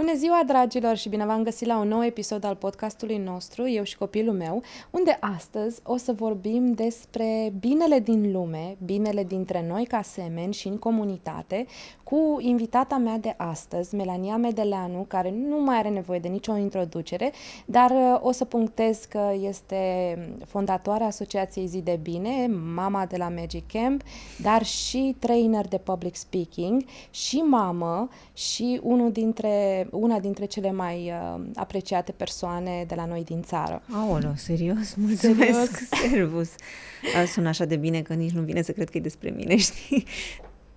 Bună ziua, dragilor, și bine v-am găsit la un nou episod al podcastului nostru, eu și copilul meu, unde astăzi o să vorbim despre binele din lume, binele dintre noi ca semeni și în comunitate, cu invitata mea de astăzi, Melania Medeleanu, care nu mai are nevoie de nicio introducere, dar uh, o să punctez că este fondatoarea Asociației Zi de Bine, mama de la Magic Camp, dar și trainer de public speaking și mamă și unul dintre, una dintre cele mai uh, apreciate persoane de la noi din țară. Aolo, serios? Mulțumesc, serios? servus! Sună așa de bine că nici nu vine să cred că e despre mine, știi?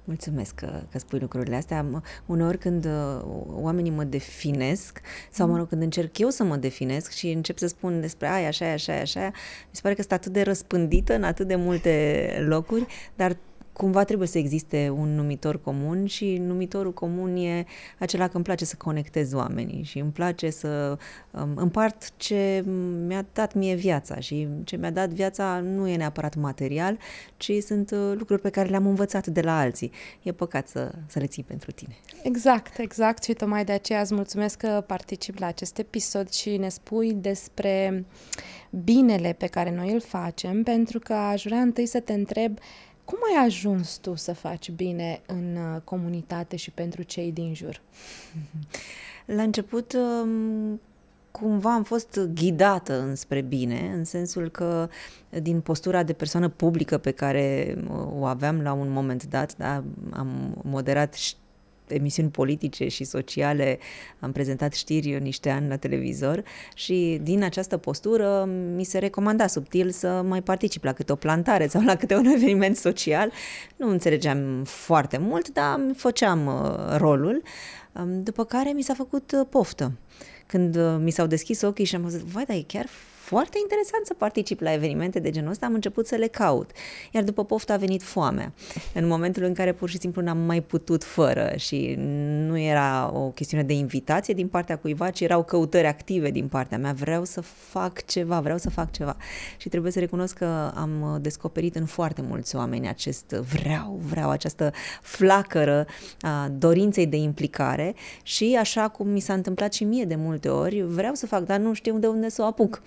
Mulțumesc că, că spui lucrurile astea. Uneori când uh, oamenii mă definesc, sau mă rog, când încerc eu să mă definesc și încep să spun despre aia, așa, așa, așa, mi se pare că sunt atât de răspândită în atât de multe locuri, dar cumva trebuie să existe un numitor comun și numitorul comun e acela că îmi place să conectez oamenii și îmi place să um, împart ce mi-a dat mie viața și ce mi-a dat viața nu e neapărat material, ci sunt uh, lucruri pe care le-am învățat de la alții. E păcat să, să le ții pentru tine. Exact, exact și tocmai de aceea îți mulțumesc că particip la acest episod și ne spui despre binele pe care noi îl facem, pentru că aș vrea întâi să te întreb cum ai ajuns tu să faci bine în uh, comunitate și pentru cei din jur? La început, um, cumva am fost ghidată înspre bine, în sensul că din postura de persoană publică pe care uh, o aveam la un moment dat, da, am moderat emisiuni politice și sociale, am prezentat știri niște ani la televizor și din această postură mi se recomanda subtil să mai particip la câte o plantare sau la câte un eveniment social. Nu înțelegeam foarte mult, dar făceam uh, rolul, um, după care mi s-a făcut uh, poftă. Când uh, mi s-au deschis ochii și am zis, vai, dar e chiar foarte interesant să particip la evenimente de genul ăsta, am început să le caut. Iar după poftă a venit foamea. În momentul în care pur și simplu n-am mai putut fără și nu era o chestiune de invitație din partea cuiva, ci erau căutări active din partea mea. Vreau să fac ceva, vreau să fac ceva. Și trebuie să recunosc că am descoperit în foarte mulți oameni acest vreau, vreau, această flacără a dorinței de implicare și așa cum mi s-a întâmplat și mie de multe ori, vreau să fac, dar nu știu de unde să o apuc.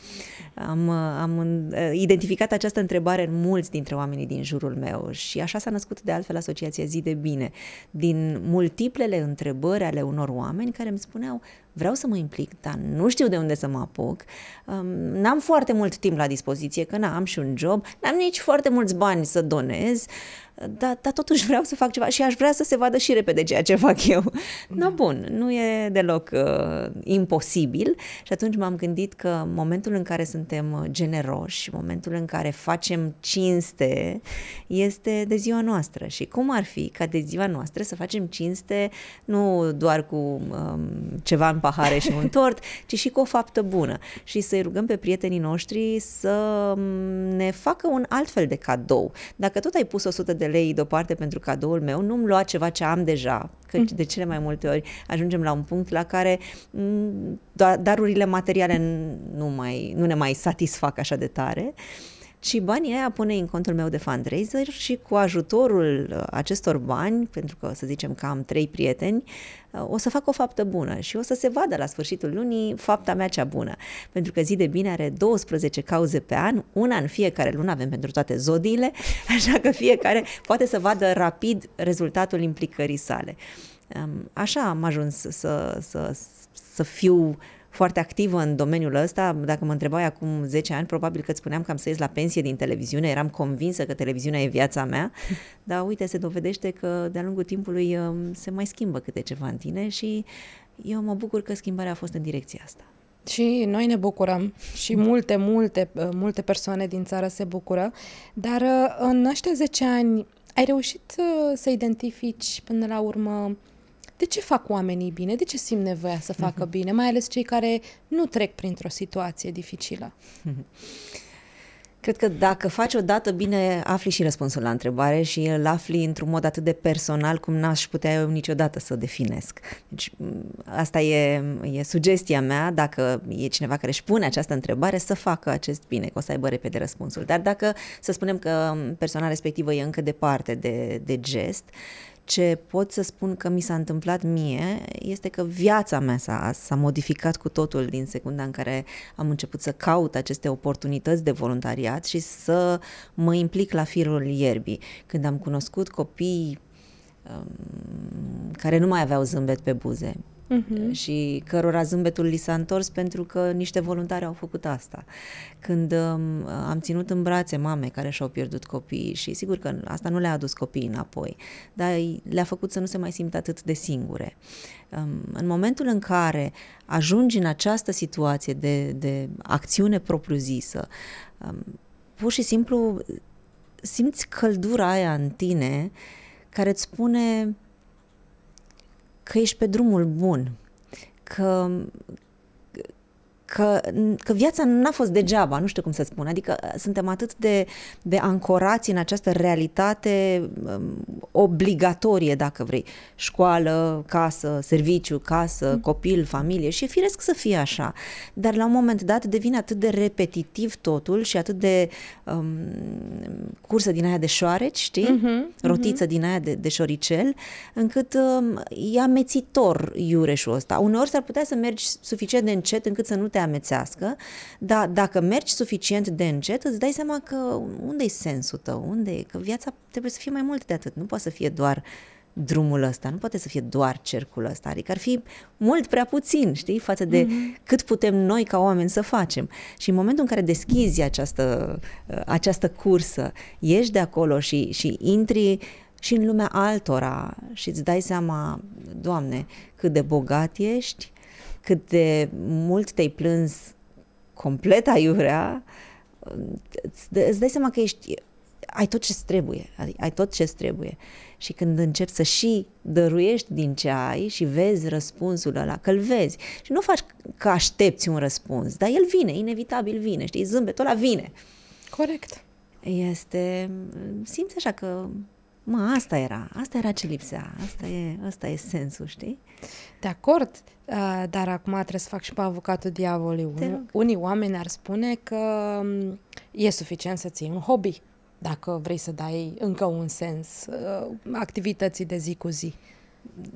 Am, am uh, identificat această întrebare în mulți dintre oamenii din jurul meu și așa s-a născut de altfel Asociația Zi de Bine, din multiplele întrebări ale unor oameni care îmi spuneau vreau să mă implic, dar nu știu de unde să mă apuc, um, n-am foarte mult timp la dispoziție, că n-am și un job, n-am nici foarte mulți bani să donez, dar, dar totuși vreau să fac ceva și aș vrea să se vadă și repede ceea ce fac eu. Da. No, bun, nu e deloc uh, imposibil și atunci m-am gândit că momentul în care suntem generoși, momentul în care facem cinste, este de ziua noastră și cum ar fi ca de ziua noastră să facem cinste nu doar cu um, ceva în pahare și un tort, ci și cu o faptă bună și să-i rugăm pe prietenii noștri să um, ne facă un alt fel de cadou. Dacă tot ai pus 100 de lei deoparte pentru cadoul meu, nu-mi lua ceva ce am deja, că de cele mai multe ori ajungem la un punct la care mm, darurile materiale nu, mai, nu ne mai satisfac așa de tare. Uh, și banii aia pune în contul meu de fundraiser și cu ajutorul uh, acestor bani, pentru că să zicem că am trei prieteni, uh, o să fac o faptă bună și o să se vadă la sfârșitul lunii fapta mea cea bună. Pentru că zi de bine are 12 cauze pe an, una în fiecare lună avem pentru toate zodiile, așa că fiecare poate să vadă rapid rezultatul implicării sale. Um, așa am ajuns să, să, să fiu foarte activă în domeniul ăsta. Dacă mă întrebai acum 10 ani, probabil că îți spuneam că am să ies la pensie din televiziune, eram convinsă că televiziunea e viața mea, dar uite, se dovedește că de-a lungul timpului um, se mai schimbă câte ceva în tine și eu mă bucur că schimbarea a fost în direcția asta. Și noi ne bucurăm și multe, multe, uh, multe persoane din țară se bucură, dar uh, în ăștia 10 ani ai reușit uh, să identifici până la urmă de ce fac oamenii bine? De ce simt nevoia să facă mhm. bine? Mai ales cei care nu trec printr-o situație dificilă. Cred că dacă faci o dată bine, afli și răspunsul la întrebare și îl afli într-un mod atât de personal cum n-aș putea eu niciodată să definesc. Deci asta e, e sugestia mea, dacă e cineva care își pune această întrebare, să facă acest bine, că o să aibă repede răspunsul. Dar dacă să spunem că persoana respectivă e încă departe de, de gest, ce pot să spun că mi s-a întâmplat mie este că viața mea s-a, s-a modificat cu totul din secunda în care am început să caut aceste oportunități de voluntariat și să mă implic la firul ierbii. Când am cunoscut copii um, care nu mai aveau zâmbet pe buze, uh-huh. și cărora zâmbetul li s-a întors pentru că niște voluntari au făcut asta. Când um, am ținut în brațe mame care și-au pierdut copiii și sigur că asta nu le-a adus copiii înapoi, dar le-a făcut să nu se mai simtă atât de singure. Um, în momentul în care ajungi în această situație de, de acțiune propriu-zisă, um, pur și simplu simți căldura aia în tine care îți spune că ești pe drumul bun, că, că, că viața n-a fost degeaba, nu știu cum să spun, adică uh, suntem atât de, de ancorați în această realitate um, obligatorie, dacă vrei, școală, casă, serviciu, casă, mm. copil, familie și e firesc să fie așa, dar la un moment dat devine atât de repetitiv totul și atât de um, cursă din aia de șoareci, știi? Mm-hmm, Rotiță mm-hmm. din aia de, de șoricel, încât um, e amețitor iureșul ăsta. Uneori s-ar putea să mergi suficient de încet încât să nu te amețească, dar dacă mergi suficient de încet, îți dai seama că unde e sensul tău, unde e, că viața trebuie să fie mai mult de atât, nu poate să fie doar drumul ăsta, nu poate să fie doar cercul ăsta, adică ar fi mult prea puțin, știi, față de mm-hmm. cât putem noi ca oameni să facem. Și în momentul în care deschizi această, această cursă, ieși de acolo și, și intri și în lumea altora și îți dai seama, Doamne, cât de bogat ești, cât de mult te-ai plâns complet aiurea, îți dai seama că ești, ai tot ce trebuie, ai tot ce trebuie. Și când începi să și dăruiești din ce ai și vezi răspunsul ăla, că-l vezi și nu faci că aștepți un răspuns, dar el vine, inevitabil vine, știi, zâmbetul ăla vine. Corect. Este, simți așa că Mă, asta era, asta era ce lipsea, asta e, asta e sensul, știi? De acord, uh, dar acum trebuie să fac și pe avocatul diavolului. Unii oameni ar spune că um, e suficient să ții un hobby, dacă vrei să dai încă un sens uh, activității de zi cu zi.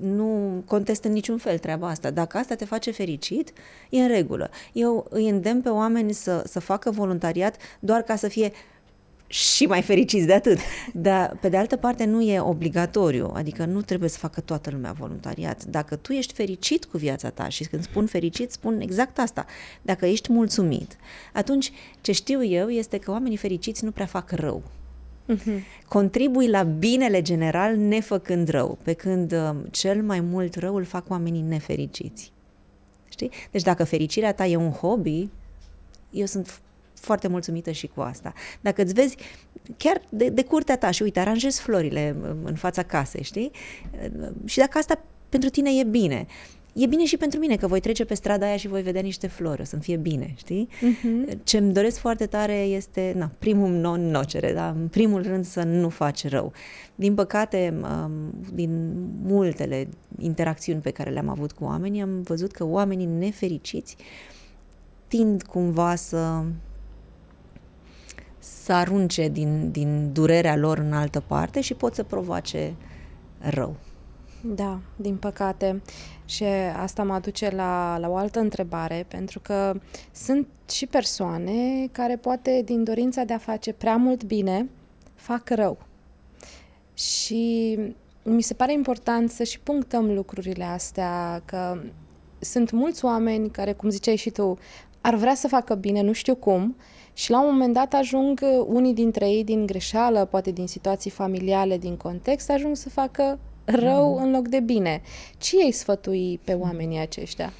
Nu contest în niciun fel treaba asta. Dacă asta te face fericit, e în regulă. Eu îi îndemn pe oameni să, să facă voluntariat doar ca să fie și mai fericiți de atât. Dar, pe de altă parte, nu e obligatoriu, adică nu trebuie să facă toată lumea voluntariat. Dacă tu ești fericit cu viața ta și când spun fericit, spun exact asta. Dacă ești mulțumit, atunci ce știu eu este că oamenii fericiți nu prea fac rău. Uh-huh. Contribui la binele general nefăcând rău, pe când uh, cel mai mult rău îl fac oamenii nefericiți. Știi? Deci dacă fericirea ta e un hobby, eu sunt foarte mulțumită și cu asta. Dacă îți vezi chiar de, de curtea ta și uite, aranjezi florile în fața casei, știi? Și dacă asta pentru tine e bine, e bine și pentru mine că voi trece pe strada aia și voi vedea niște flori, o să-mi fie bine, știi? Uh-huh. Ce-mi doresc foarte tare este, na, primul non-nocere, da? în primul rând să nu faci rău. Din păcate, din multele interacțiuni pe care le-am avut cu oamenii, am văzut că oamenii nefericiți tind cumva să să arunce din, din durerea lor în altă parte și pot să provoace rău. Da, din păcate. Și asta mă aduce la, la o altă întrebare, pentru că sunt și persoane care poate din dorința de a face prea mult bine, fac rău. Și mi se pare important să și punctăm lucrurile astea, că sunt mulți oameni care, cum ziceai și tu, ar vrea să facă bine, nu știu cum, și la un moment dat ajung uh, unii dintre ei din greșeală, poate din situații familiale, din context, ajung să facă rău mm. în loc de bine. Ce ei sfătui pe oamenii aceștia?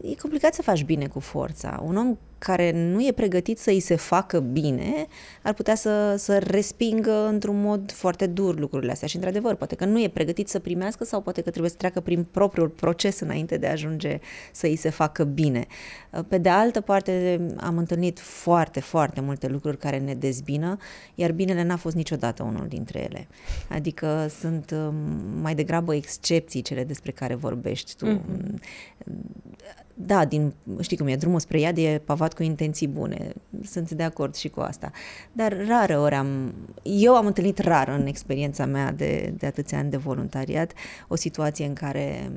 E complicat să faci bine cu forța. Un om care nu e pregătit să îi se facă bine, ar putea să, să respingă într-un mod foarte dur lucrurile astea. Și, într-adevăr, poate că nu e pregătit să primească sau poate că trebuie să treacă prin propriul proces înainte de a ajunge să îi se facă bine. Pe de altă parte, am întâlnit foarte, foarte multe lucruri care ne dezbină, iar binele n-a fost niciodată unul dintre ele. Adică sunt um, mai degrabă excepții cele despre care vorbești tu. Mm-hmm. Da, din, știi cum e, drumul spre iad e pavat luat cu intenții bune. Sunt de acord și cu asta. Dar rare ori am... Eu am întâlnit rar în experiența mea de, de atâția ani de voluntariat o situație în care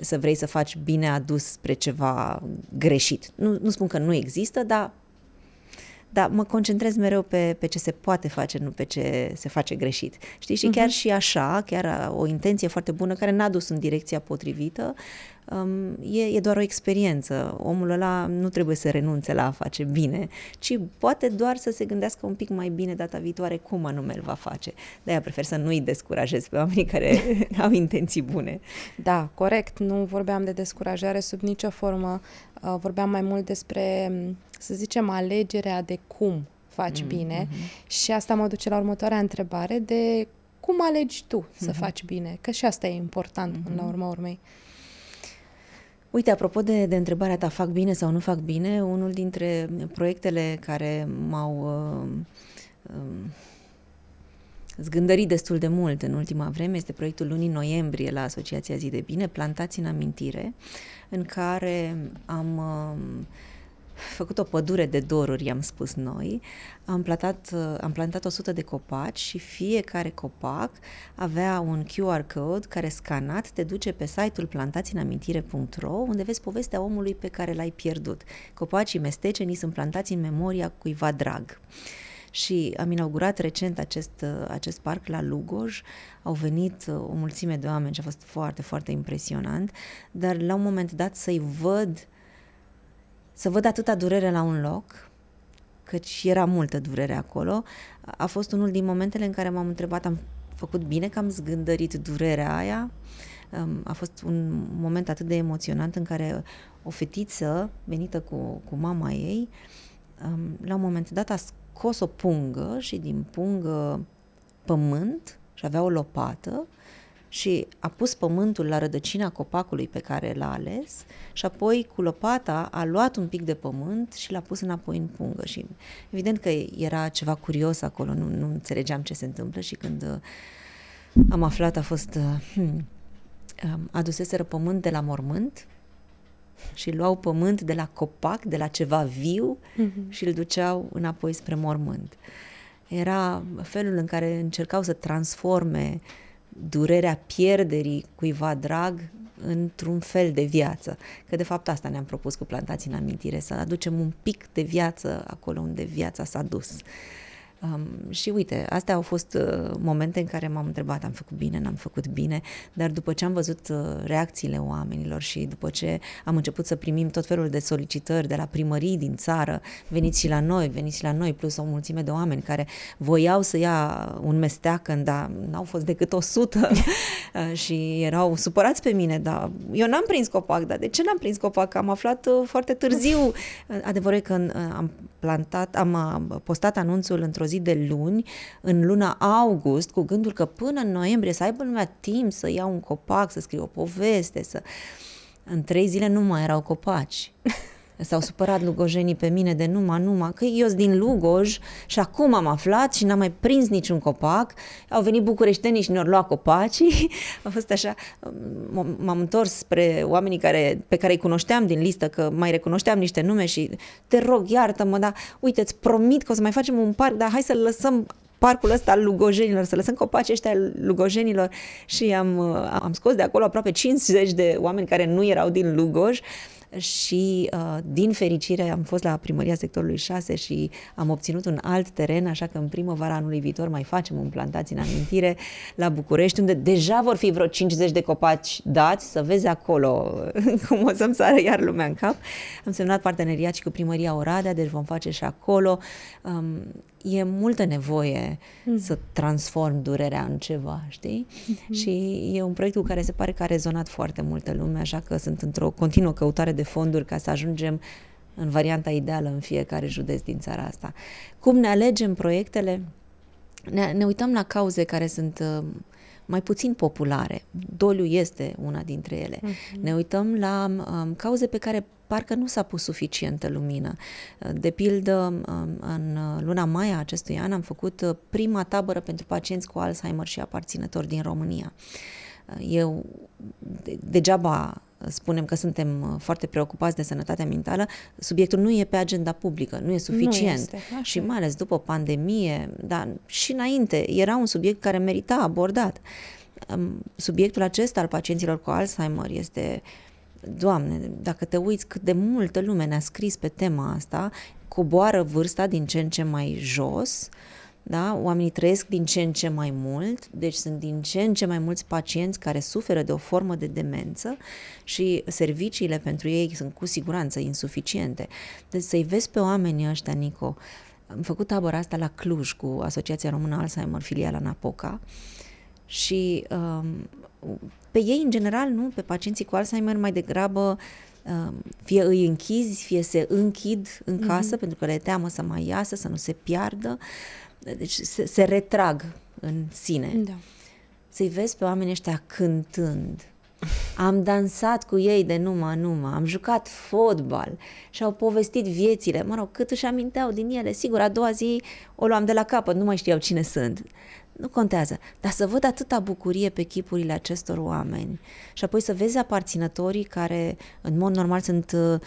să vrei să faci bine adus spre ceva greșit. Nu, nu spun că nu există, dar dar mă concentrez mereu pe, pe ce se poate face, nu pe ce se face greșit. Știi? Și uh-huh. chiar și așa, chiar o intenție foarte bună care n-a dus în direcția potrivită, um, e, e doar o experiență. Omul ăla nu trebuie să renunțe la a face bine, ci poate doar să se gândească un pic mai bine data viitoare cum anume îl va face. De-aia prefer să nu-i descurajez pe oamenii care au intenții bune. Da, corect. Nu vorbeam de descurajare sub nicio formă. Uh, vorbeam mai mult despre, să zicem, alegerea de cum faci mm, bine mm-hmm. și asta mă duce la următoarea întrebare de cum alegi tu mm-hmm. să faci bine, că și asta e important mm-hmm. până la urma urmei. Uite, apropo de, de întrebarea ta, fac bine sau nu fac bine, unul dintre proiectele care m-au uh, uh, zgândărit destul de mult în ultima vreme este proiectul lunii noiembrie la Asociația Zi de Bine, Plantați în Amintire, în care am uh, făcut o pădure de doruri, i-am spus noi. Am plantat, am plantat 100 de copaci și fiecare copac avea un QR code care scanat te duce pe site-ul plantațiinamintire.ro unde vezi povestea omului pe care l-ai pierdut. Copacii mestecenii sunt plantați în memoria cuiva drag. Și am inaugurat recent acest, acest parc la Lugoj, au venit o mulțime de oameni și a fost foarte, foarte impresionant, dar la un moment dat să-i văd uh, să văd atâta durere la un loc, căci era multă durere acolo, a fost unul din momentele în care m-am întrebat, am făcut bine că am zgândărit durerea aia? A fost un moment atât de emoționant în care o fetiță venită cu, cu mama ei, la un moment dat a scos o pungă și din pungă pământ și avea o lopată și a pus pământul la rădăcina copacului pe care l-a ales și apoi cu lopata a luat un pic de pământ și l-a pus înapoi în pungă și evident că era ceva curios acolo, nu, nu înțelegeam ce se întâmplă și când uh, am aflat a fost uh, hmm, aduseseră pământ de la mormânt și luau pământ de la copac, de la ceva viu mm-hmm. și îl duceau înapoi spre mormânt. Era felul în care încercau să transforme uh, durerea pierderii cuiva drag într-un fel de viață. Că de fapt asta ne-am propus cu plantații în amintire, să aducem un pic de viață acolo unde viața s-a dus. Um, și uite, astea au fost uh, momente în care m-am întrebat, am făcut bine, n-am făcut bine, dar după ce am văzut uh, reacțiile oamenilor și după ce am început să primim tot felul de solicitări de la primării din țară, veniți și la noi, veniți și la noi, plus o mulțime de oameni care voiau să ia un mesteacăn, dar n-au fost decât 100 uh, și erau supărați pe mine, dar eu n-am prins copac, dar de ce n-am prins copac? Am aflat uh, foarte târziu. Adevărul e că uh, am plantat, am uh, postat anunțul într-o zi de luni, în luna august, cu gândul că până în noiembrie să aibă lumea timp să ia un copac, să scrie o poveste, să... În trei zile nu mai erau copaci. S-au supărat lugojenii pe mine de numai, numai, că eu sunt din Lugoj și acum am aflat și n-am mai prins niciun copac. Au venit bucureștenii și ne-au luat copacii. A fost așa, m-am întors spre oamenii care, pe care îi cunoșteam din listă, că mai recunoșteam niște nume și te rog, iartă-mă, dar uite, îți promit că o să mai facem un parc, dar hai să lăsăm parcul ăsta al lugojenilor, să lăsăm copacii ăștia al lugojenilor și am, am scos de acolo aproape 50 de oameni care nu erau din Lugoj și uh, din fericire am fost la primăria sectorului 6 și am obținut un alt teren, așa că în primăvara anului viitor mai facem un plantați în amintire la București, unde deja vor fi vreo 50 de copaci dați, să vezi acolo cum o să-mi sară iar lumea în cap. Am semnat parteneriat și cu primăria Oradea, deci vom face și acolo. Um, e multă nevoie mm. să transform durerea în ceva, știi? Mm-hmm. Și e un proiect cu care se pare că a rezonat foarte multă lume, așa că sunt într-o continuă căutare de fonduri ca să ajungem în varianta ideală în fiecare județ din țara asta. Cum ne alegem proiectele? Ne, ne uităm la cauze care sunt uh, mai puțin populare. Doliu este una dintre ele. Uh-huh. Ne uităm la um, cauze pe care parcă nu s-a pus suficientă lumină. De pildă, um, în luna mai a acestui an am făcut uh, prima tabără pentru pacienți cu Alzheimer și aparținători din România Eu degeaba spunem că suntem uh, foarte preocupați de sănătatea mentală, subiectul nu e pe agenda publică, nu e suficient. Nu este, și mai ales după pandemie, dar și înainte, era un subiect care merita abordat. Um, subiectul acesta al pacienților cu Alzheimer este Doamne, dacă te uiți cât de multă lume ne-a scris pe tema asta, coboară vârsta din ce în ce mai jos, uh, da? Oamenii trăiesc din ce în ce mai mult, deci sunt din ce în ce mai mulți pacienți care suferă de o formă de demență și serviciile pentru ei sunt cu siguranță insuficiente. Deci să-i vezi pe oamenii ăștia, Nico, am făcut tabăra asta la Cluj cu Asociația Română Alzheimer, filiala Napoca, și um, pe ei, în general, nu, pe pacienții cu Alzheimer, mai degrabă um, fie îi închizi, fie se închid în casă, mm-hmm. pentru că le teamă să mai iasă, să nu se piardă deci se, se retrag în sine. Da. Să-i vezi pe oamenii ăștia cântând. Am dansat cu ei de numai numai, am jucat fotbal și au povestit viețile, mă rog, cât își aminteau din ele. Sigur, a doua zi o luam de la capăt, nu mai știau cine sunt. Nu contează, dar să văd atâta bucurie pe chipurile acestor oameni și apoi să vezi aparținătorii care în mod normal sunt uh,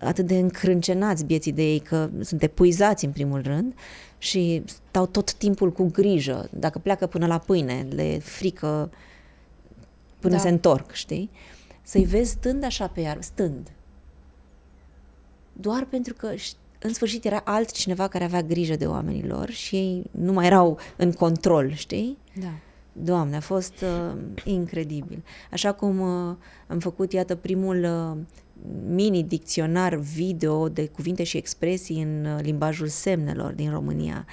atât de încrâncenați vieții de ei că sunt epuizați în primul rând și stau tot timpul cu grijă. Dacă pleacă până la pâine, le frică până da. se întorc, știi? Să-i vezi stând așa pe iar, stând. Doar pentru că în sfârșit era altcineva care avea grijă de oamenilor și ei nu mai erau în control, știi? Da. Doamne, a fost uh, incredibil. Așa cum uh, am făcut, iată, primul uh, mini-dicționar video de cuvinte și expresii în uh, limbajul semnelor din România.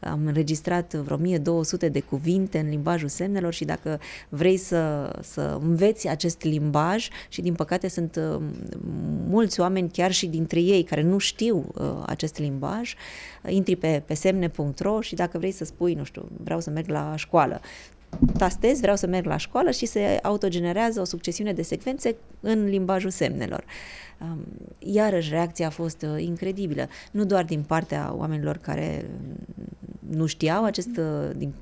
Am înregistrat vreo 1200 de cuvinte în limbajul semnelor și dacă vrei să, să înveți acest limbaj și din păcate sunt uh, mulți oameni chiar și dintre ei care nu știu uh, acest limbaj, intri pe, pe semne.ro și dacă vrei să spui, nu știu, vreau să merg la școală, tastez, vreau să merg la școală și se autogenerează o succesiune de secvențe în limbajul semnelor. Um, iarăși, reacția a fost uh, incredibilă, nu doar din partea oamenilor care nu știau acest, uh, din,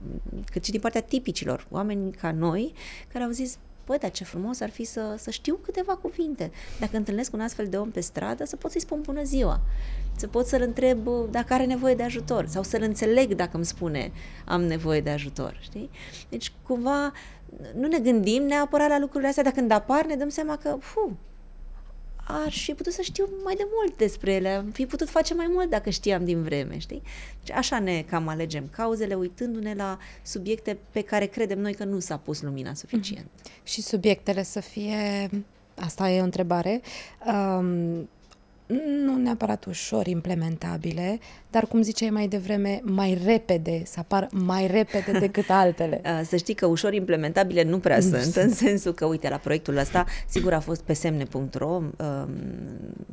cât și din partea tipicilor, oameni ca noi, care au zis, Păi, dar ce frumos ar fi să, să știu câteva cuvinte. Dacă întâlnesc un astfel de om pe stradă, să pot să-i spun bună ziua. Să pot să-l întreb uh, dacă are nevoie de ajutor sau să-l înțeleg dacă îmi spune am nevoie de ajutor. Știi? Deci, cumva, nu ne gândim neapărat la lucrurile astea, dar când apar ne dăm seama că, fu, aș fi putut să știu mai de mult despre ele, am fi putut face mai mult dacă știam din vreme, știi? Deci așa ne cam alegem cauzele, uitându-ne la subiecte pe care credem noi că nu s-a pus lumina suficient. Mm-hmm. Și subiectele să fie, asta e o întrebare, um, nu neapărat ușor implementabile, dar cum ziceai mai devreme, mai repede, să apar mai repede decât altele. Să știi că ușor implementabile nu prea nu sunt, în sensul că, uite, la proiectul ăsta, sigur a fost pe semne.ro, um,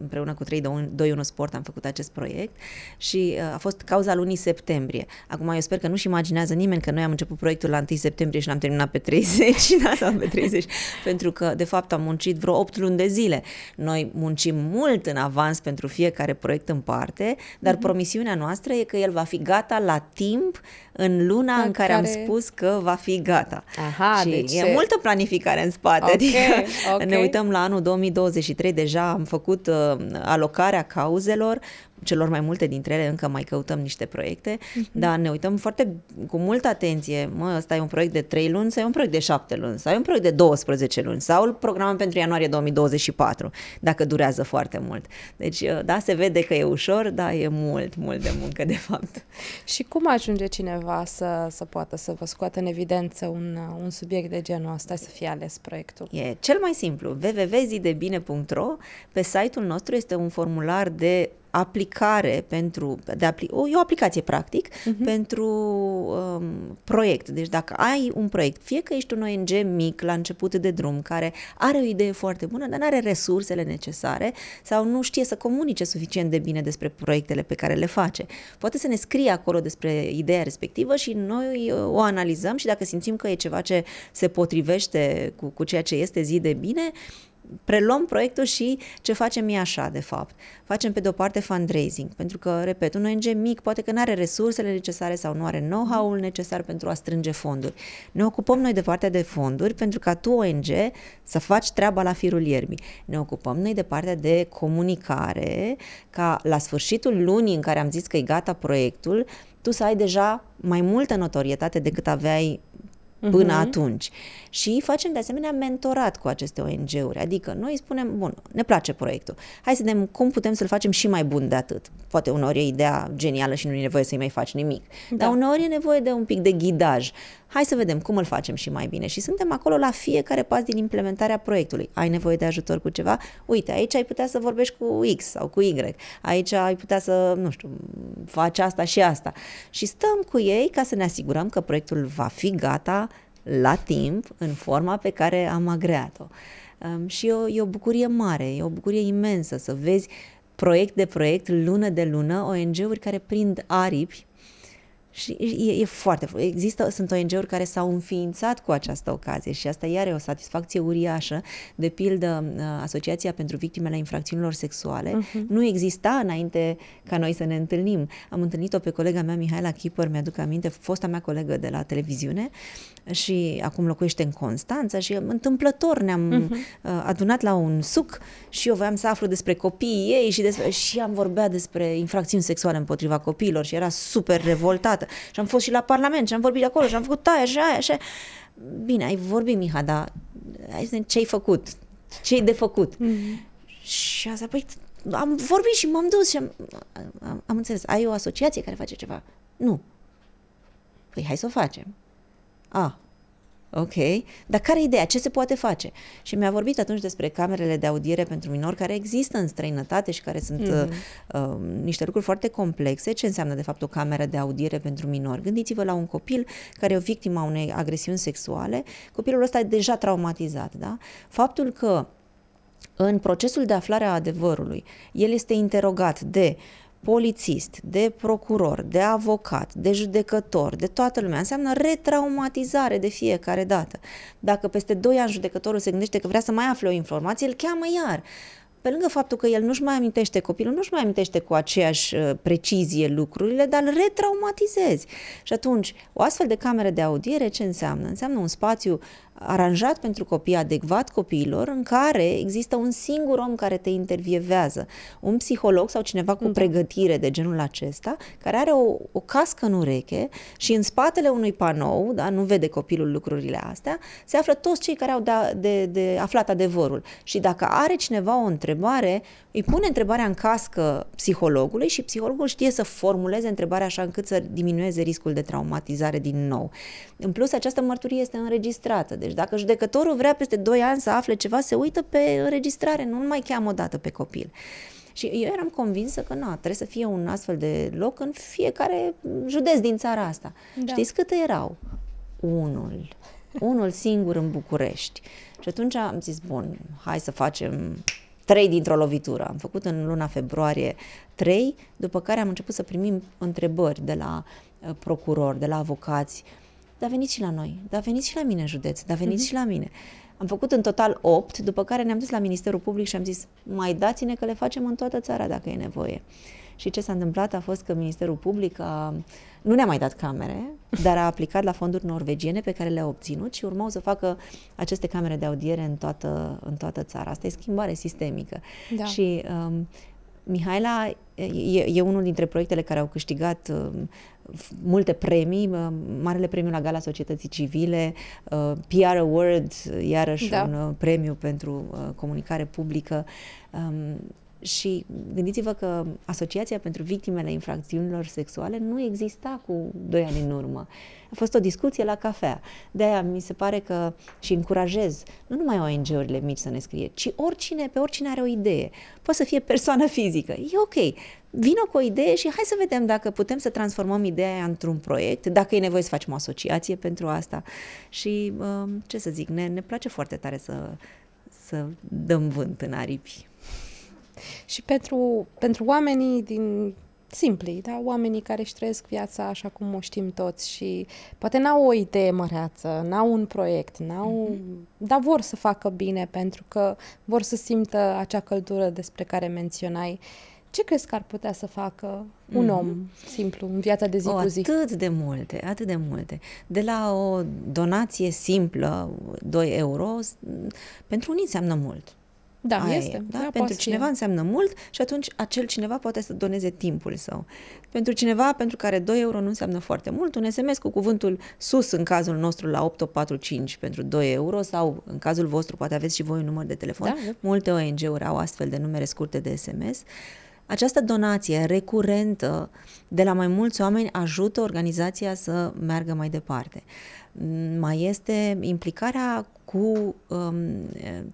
împreună cu 321 Sport am făcut acest proiect și uh, a fost cauza lunii septembrie. Acum eu sper că nu-și imaginează nimeni că noi am început proiectul la 1 septembrie și l-am terminat pe 30, da, sau pe 30, pentru că, de fapt, am muncit vreo 8 luni de zile. Noi muncim mult în avans pentru fiecare proiect în parte, dar mm-hmm. promisiunea Viziunea noastră e că el va fi gata la timp în luna în, în care, care am spus că va fi gata. Aha, și deci e multă planificare în spate. Okay, adică okay. ne uităm la anul 2023, deja am făcut uh, alocarea cauzelor, celor mai multe dintre ele încă mai căutăm niște proiecte, uh-huh. dar ne uităm foarte cu multă atenție. Mă, ăsta e un proiect de 3 luni sau e un proiect de 7 luni sau e un proiect de 12 luni sau îl programăm pentru ianuarie 2024, dacă durează foarte mult. Deci, uh, da, se vede că e ușor, dar e mult, mult de muncă, de fapt. Și cum ajunge cineva să, să poată să vă scoată în evidență un, uh, un subiect de genul ăsta, să fie ales proiectul? E cel mai simplu. www.zidebine.ro Pe site-ul nostru este un formular de aplicare pentru, de apli, o, e o aplicație practic uh-huh. pentru um, proiect. Deci dacă ai un proiect, fie că ești un ONG mic la început de drum care are o idee foarte bună, dar nu are resursele necesare sau nu știe să comunice suficient de bine despre proiectele pe care le face. Poate să ne scrie acolo despre ideea respectivă și noi uh, o analizăm și dacă simțim că e ceva ce se potrivește cu, cu ceea ce este zi de bine, preluăm proiectul și ce facem e așa, de fapt. Facem pe de o parte fundraising, pentru că, repet, un ONG mic poate că nu are resursele necesare sau nu are know-how-ul necesar pentru a strânge fonduri. Ne ocupăm noi de partea de fonduri pentru ca tu, ONG, să faci treaba la firul ierbii. Ne ocupăm noi de partea de comunicare, ca la sfârșitul lunii în care am zis că e gata proiectul, tu să ai deja mai multă notorietate decât aveai până uh-huh. atunci. Și facem de asemenea mentorat cu aceste ONG-uri, adică noi spunem, bun, ne place proiectul, hai să vedem cum putem să-l facem și mai bun de atât. Poate uneori e ideea genială și nu e nevoie să-i mai faci nimic, da. dar uneori e nevoie de un pic de ghidaj. Hai să vedem cum îl facem și mai bine. Și suntem acolo la fiecare pas din implementarea proiectului. Ai nevoie de ajutor cu ceva? Uite, aici ai putea să vorbești cu X sau cu Y. Aici ai putea să, nu știu, faci asta și asta. Și stăm cu ei ca să ne asigurăm că proiectul va fi gata la timp, în forma pe care am agreat-o. Um, și e o, e o bucurie mare, e o bucurie imensă să vezi proiect de proiect, lună de lună, ONG-uri care prind aripi și e, e foarte... Există, sunt ONG-uri care s-au înființat cu această ocazie și asta iar e o satisfacție uriașă. De pildă, uh, Asociația pentru Victimele Infracțiunilor Sexuale uh-huh. nu exista înainte ca noi să ne întâlnim. Am întâlnit-o pe colega mea, Mihaela Kipper, mi-aduc aminte, fosta mea colegă de la televiziune și acum locuiește în Constanța și întâmplător ne-am uh-huh. adunat la un suc și eu voiam să aflu despre copiii ei și, despre, și am vorbea despre infracțiuni sexuale împotriva copiilor și era super revoltată. Și am fost și la Parlament și am vorbit acolo și am făcut aia și aia și Bine, ai vorbit, Miha, dar ce ai făcut? Ce ai de făcut? Uh-huh. Și a zis, păi, am vorbit și m-am dus și am, am, am înțeles. Ai o asociație care face ceva? Nu. Păi hai să o facem. A, ok, dar care e ideea? Ce se poate face? Și mi-a vorbit atunci despre camerele de audiere pentru minori care există în străinătate și care sunt mm-hmm. uh, uh, niște lucruri foarte complexe. Ce înseamnă de fapt o cameră de audiere pentru minori? Gândiți-vă la un copil care e o victimă a unei agresiuni sexuale, copilul ăsta e deja traumatizat, da? Faptul că în procesul de aflare a adevărului, el este interogat de uh, polițist, de procuror, de avocat, de judecător, de toată lumea. Înseamnă retraumatizare de fiecare dată. Dacă peste 2 ani judecătorul se gândește că vrea să mai afle o informație, îl cheamă iar pe lângă faptul că el nu-și mai amintește, copilul nu-și mai amintește cu aceeași uh, precizie lucrurile, dar îl retraumatizezi. Și atunci, o astfel de cameră de audiere ce înseamnă? Înseamnă un spațiu aranjat pentru copii, adecvat copiilor, în care există un singur om care te intervievează, un psiholog sau cineva cu da. pregătire de genul acesta, care are o, o cască în ureche și în spatele unui panou, da, nu vede copilul lucrurile astea, se află toți cei care au de, de, de aflat adevărul. Și dacă are cineva o întrebare, îi pune întrebarea în cască psihologului și psihologul știe să formuleze întrebarea așa încât să diminueze riscul de traumatizare din nou. În plus, această mărturie este înregistrată, deci dacă judecătorul vrea peste 2 ani să afle ceva, se uită pe înregistrare, nu mai cheamă o dată pe copil. Și eu eram convinsă că nu, trebuie să fie un astfel de loc în fiecare județ din țara asta. Da. Știți câte erau? Unul. Unul singur în București. Și atunci am zis, bun, hai să facem trei dintr-o lovitură. Am făcut în luna februarie trei, după care am început să primim întrebări de la uh, procurori, de la avocați, dar veniți și la noi, dar veniți și la mine în județ, dar veniți uh-huh. și la mine. Am făcut în total 8, după care ne-am dus la Ministerul Public și am zis, mai dați-ne că le facem în toată țara dacă e nevoie. Și ce s-a întâmplat a fost că Ministerul Public a, nu ne-a mai dat camere, dar a aplicat la fonduri norvegiene pe care le-a obținut și urmau să facă aceste camere de audiere în toată, în toată țara. Asta e schimbare sistemică. Da. Și um, Mihaela e, e unul dintre proiectele care au câștigat uh, multe premii, uh, Marele Premiu la Gala Societății Civile, uh, PR Award, iarăși da. un uh, premiu pentru uh, comunicare publică. Um, și gândiți-vă că Asociația pentru Victimele Infracțiunilor Sexuale nu exista cu doi ani în urmă. A fost o discuție la cafea. De aia mi se pare că și încurajez nu numai ONG-urile mici să ne scrie, ci oricine, pe oricine are o idee. Poate să fie persoană fizică. E ok. Vină cu o idee și hai să vedem dacă putem să transformăm ideea aia într-un proiect, dacă e nevoie să facem o asociație pentru asta. Și, um, ce să zic, ne, ne place foarte tare să, să dăm vânt în aripi. Și pentru, pentru oamenii din simpli, da? oamenii care își trăiesc viața așa cum o știm toți și poate n-au o idee măreață, n-au un proiect, n-au, mm-hmm. dar vor să facă bine pentru că vor să simtă acea căldură despre care menționai. Ce crezi că ar putea să facă un mm-hmm. om simplu în viața de zi o, cu zi? Atât de multe, atât de multe. De la o donație simplă, 2 euro, pentru unii înseamnă mult. Da, Aia este. E, da? da pentru cineva înseamnă mult și atunci acel cineva poate să doneze timpul său. Pentru cineva pentru care 2 euro nu înseamnă foarte mult, un SMS cu cuvântul sus în cazul nostru la 8445 pentru 2 euro sau în cazul vostru poate aveți și voi un număr de telefon. Da, da. Multe ONG-uri au astfel de numere scurte de SMS. Această donație recurentă de la mai mulți oameni ajută organizația să meargă mai departe. Mai este implicarea cu um,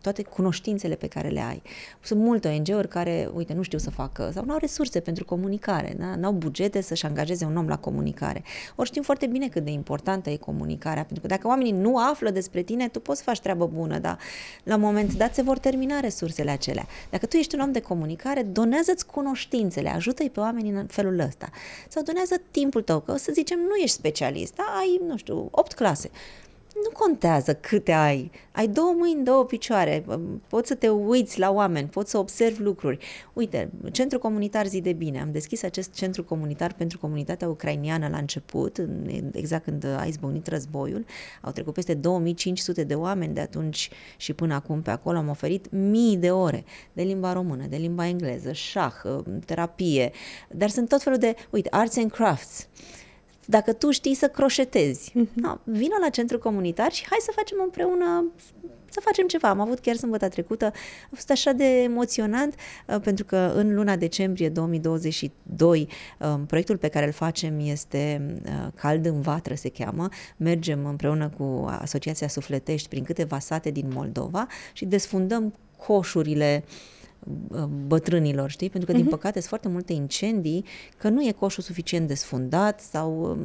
toate cunoștințele pe care le ai. Sunt multe ONG-uri care, uite, nu știu să facă sau nu au resurse pentru comunicare, da? nu au bugete să-și angajeze un om la comunicare. Ori știm foarte bine cât de importantă e comunicarea, pentru că dacă oamenii nu află despre tine, tu poți să faci treabă bună, dar la un moment dat se vor termina resursele acelea. Dacă tu ești un om de comunicare, donează-ți cunoștințele, ajută-i pe oamenii în felul ăsta. Sau donează timpul tău, că să zicem, nu ești specialist, da? ai, nu știu, 8 clase nu contează câte ai. Ai două mâini, două picioare, poți să te uiți la oameni, poți să observi lucruri. Uite, Centrul Comunitar Zi de Bine, am deschis acest centru comunitar pentru comunitatea ucrainiană la început, exact când a izbucnit războiul. Au trecut peste 2500 de oameni de atunci și până acum pe acolo. Am oferit mii de ore de limba română, de limba engleză, șah, terapie, dar sunt tot felul de, uite, arts and crafts dacă tu știi să croșetezi, mm-hmm. no, vină la centru comunitar și hai să facem împreună să facem ceva. Am avut chiar sâmbătă trecută, a fost așa de emoționant uh, pentru că în luna decembrie 2022 uh, proiectul pe care îl facem este uh, Cald în Vatră se cheamă. Mergem împreună cu Asociația Sufletești prin câteva sate din Moldova și desfundăm coșurile uh, bătrânilor, știi? Pentru că, din uh-huh. păcate, sunt foarte multe incendii, că nu e coșul suficient desfundat sau, um,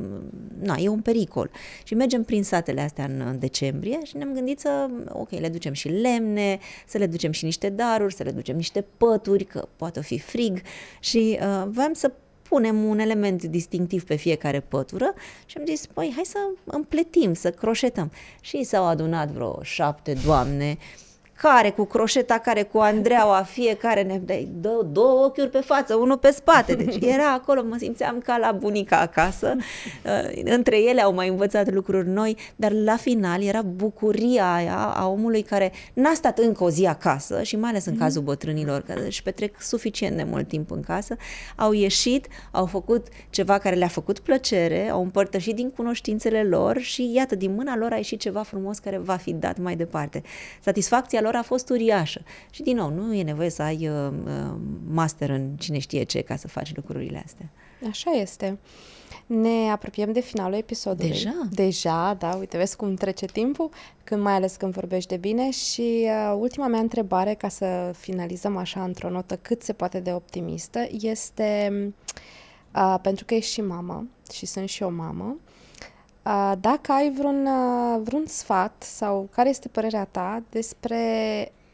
na, e un pericol. Și mergem prin satele astea în, în decembrie și ne-am gândit să, ok, le ducem și lemne, să le ducem și niște daruri, să le ducem niște pături, că poate fi frig și uh, vreau să punem un element distinctiv pe fiecare pătură și am zis, păi, hai să împletim, să croșetăm. Și s-au adunat vreo șapte doamne care cu croșeta, care cu Andreaua, fiecare ne dai două, două ochiuri pe față, unul pe spate. Deci era acolo, mă simțeam ca la bunica acasă. Uh, între ele au mai învățat lucruri noi, dar la final era bucuria aia a omului care n-a stat încă o zi acasă și mai ales în cazul mhm. bătrânilor, care își petrec suficient de mult timp în casă, au ieșit, au făcut ceva care le-a făcut plăcere, au împărtășit din cunoștințele lor și iată, din mâna lor a ieșit ceva frumos care va fi dat mai departe. Satisfacția lor a fost uriașă. Și din nou, nu e nevoie să ai uh, uh, master în cine știe ce ca să faci lucrurile astea. Așa este. Ne apropiem de finalul episodului. Deja? Deja, da, uite, vezi cum trece timpul, când, mai ales când vorbești de bine și uh, ultima mea întrebare, ca să finalizăm așa într-o notă cât se poate de optimistă, este, uh, pentru că ești și mamă și sunt și o mamă, dacă ai vreun, vreun sfat sau care este părerea ta despre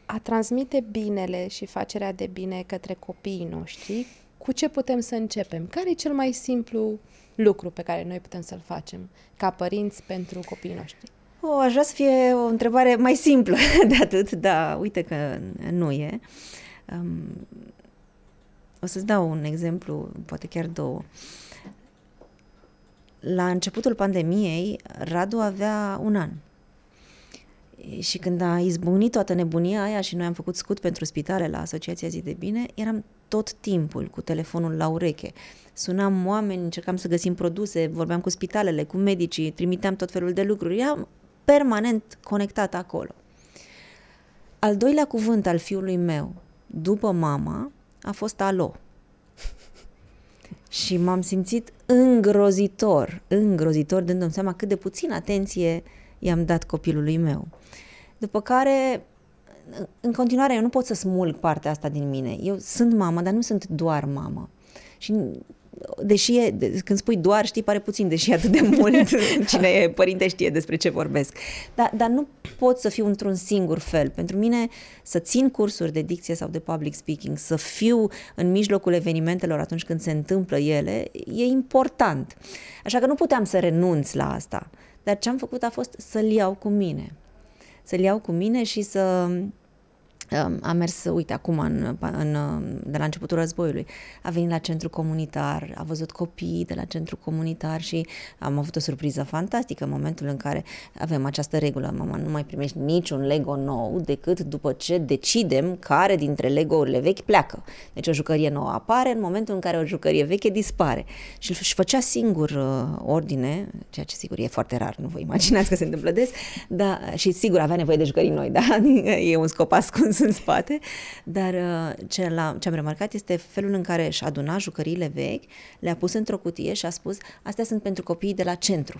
a transmite binele și facerea de bine către copiii noștri, cu ce putem să începem? Care e cel mai simplu lucru pe care noi putem să-l facem ca părinți pentru copiii noștri? O, aș vrea să fie o întrebare mai simplă de atât, dar uite că nu e. Um, o să-ți dau un exemplu, poate chiar două. Uh, la începutul pandemiei, Radu avea un an. Și când a izbucnit toată nebunia aia și noi am făcut scut pentru spitale la Asociația Zi de Bine, eram tot timpul cu telefonul la ureche. Sunam oameni, încercam să găsim produse, vorbeam cu spitalele, cu medicii, trimiteam tot felul de lucruri. Eram permanent conectat acolo. Al doilea cuvânt al fiului meu, după mama, a fost alo și m-am simțit îngrozitor, îngrozitor, dându-mi seama cât de puțin atenție i-am dat copilului meu. După care, în continuare, eu nu pot să smulg partea asta din mine. Eu sunt mamă, dar nu sunt doar mamă. Și deși e, când spui doar, știi, pare puțin, deși e atât de mult, cine e părinte știe despre ce vorbesc. Dar, dar nu pot să fiu într-un singur fel. Pentru mine, să țin cursuri de dicție sau de public speaking, să fiu în mijlocul evenimentelor atunci când se întâmplă ele, e important. Așa că nu puteam să renunț la asta. Dar ce am făcut a fost să-l iau cu mine. Să-l iau cu mine și să a mers, uite, acum, în, în, de la începutul războiului, a venit la centru comunitar, a văzut copii de la centru comunitar și am avut o surpriză fantastică în momentul în care avem această regulă, mama, nu mai primești niciun Lego nou decât după ce decidem care dintre Lego-urile vechi pleacă. Deci o jucărie nouă apare în momentul în care o jucărie veche dispare. Și își făcea singur uh, ordine, ceea ce sigur e foarte rar, nu vă imaginați că se întâmplă des, dar și sigur avea nevoie de jucării noi, da? e un scop ascuns în spate, dar uh, ce, la, ce am remarcat este felul în care își aduna jucăriile vechi, le-a pus într-o cutie și a spus, astea sunt pentru copiii de la centru.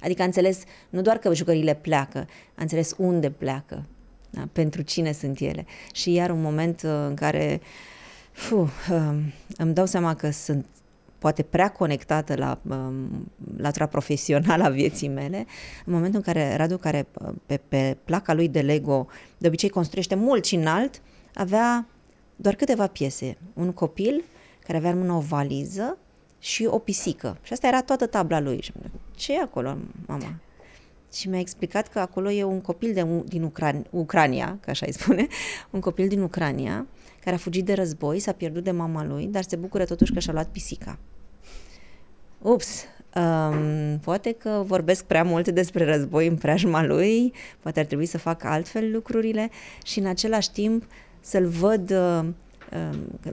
Adică a înțeles nu doar că jucăriile pleacă, a înțeles unde pleacă, da? pentru cine sunt ele. Și iar un moment uh, în care fuh, uh, îmi dau seama că sunt poate prea conectată la um, latura profesională a vieții mele, în momentul în care Radu, care uh, pe, pe placa lui de Lego de obicei construiește mult și înalt, avea doar câteva piese. Un copil care avea în mână o valiză și o pisică. Și asta era toată tabla lui. Și ce e acolo, mama? Și mi-a explicat că acolo e un copil de, din Ucran- Ucrania, ca așa îi spune, un copil din Ucrania, care a fugit de război, s-a pierdut de mama lui, dar se bucură totuși că și-a luat pisica ups, um, poate că vorbesc prea mult despre război în preajma lui, poate ar trebui să fac altfel lucrurile și în același timp să-l văd uh,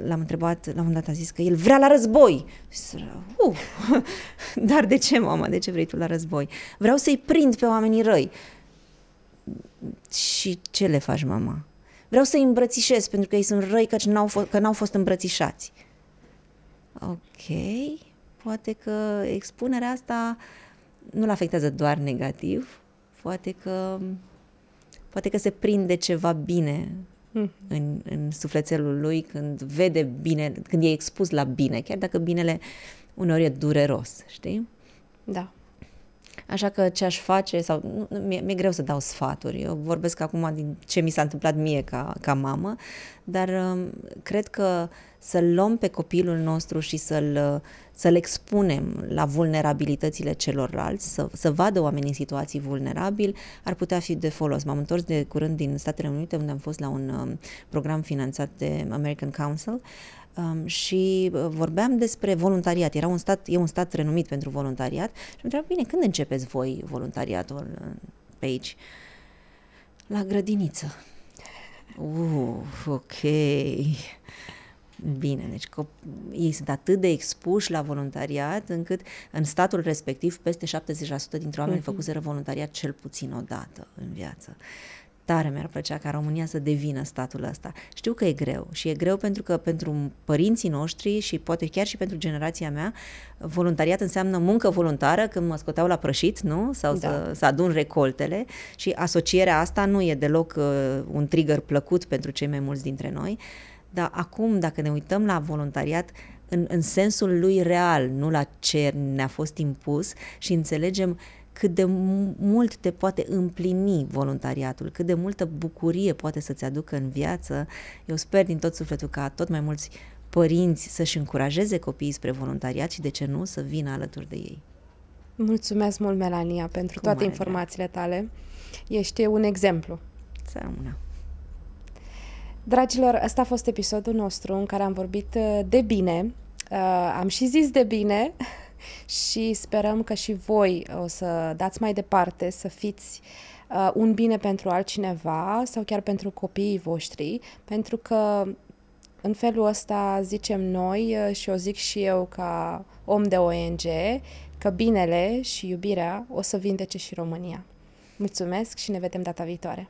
l-am întrebat, la un moment dat a zis că el vrea la război. Uh, dar de ce, mama? De ce vrei tu la război? Vreau să-i prind pe oamenii răi. Și ce le faci, mama? Vreau să-i îmbrățișez pentru că ei sunt răi căci n-au fost, că n-au fost îmbrățișați. Ok poate că expunerea asta nu-l afectează doar negativ, poate că, poate că se prinde ceva bine mm. în, în sufletelul lui când vede bine, când e expus la bine, chiar dacă binele uneori e dureros, știi? Da. Așa că ce aș face, sau mi-e, mi-e greu să dau sfaturi, eu vorbesc acum din ce mi s-a întâmplat mie ca, ca mamă, dar um, cred că să-l luăm pe copilul nostru și să-l, să-l expunem la vulnerabilitățile celorlalți, să, să vadă oamenii în situații vulnerabili, ar putea fi de folos. M-am întors de curând din Statele Unite, unde am fost la un um, program finanțat de American Council um, și uh, vorbeam despre voluntariat. Era un stat, e un stat renumit pentru voluntariat și mă întrebam, bine, când începeți voi voluntariatul uh, pe aici? La grădiniță. Uh, ok. Bine, deci că ei sunt atât de expuși la voluntariat încât în statul respectiv peste 70% dintre oameni uh-huh. făcuseră voluntariat cel puțin o dată în viață. Tare mi-ar plăcea ca România să devină statul ăsta. Știu că e greu și e greu pentru că pentru părinții noștri și poate chiar și pentru generația mea, voluntariat înseamnă muncă voluntară când mă scoteau la prășit, nu? Sau da. să, să adun recoltele și asocierea asta nu e deloc uh, un trigger plăcut pentru cei mai mulți dintre noi. Dar acum, dacă ne uităm la voluntariat, în, în sensul lui real, nu la ce ne-a fost impus și înțelegem cât de mult te poate împlini voluntariatul, cât de multă bucurie poate să-ți aducă în viață. Eu sper din tot sufletul ca tot mai mulți părinți să-și încurajeze copiii spre voluntariat și de ce nu să vină alături de ei. Mulțumesc mult, Melania, pentru Cum toate informațiile tale. Ești un exemplu. Să rămână. Dragilor, ăsta a fost episodul nostru în care am vorbit uh, de bine. Uh, am și zis de bine și sperăm că și voi o să dați mai departe, să fiți uh, un bine pentru altcineva sau chiar pentru copiii voștri, pentru că în felul ăsta zicem noi uh, și o zic și eu ca om de ONG că binele și iubirea o să vindece și România. Mulțumesc și ne vedem data viitoare!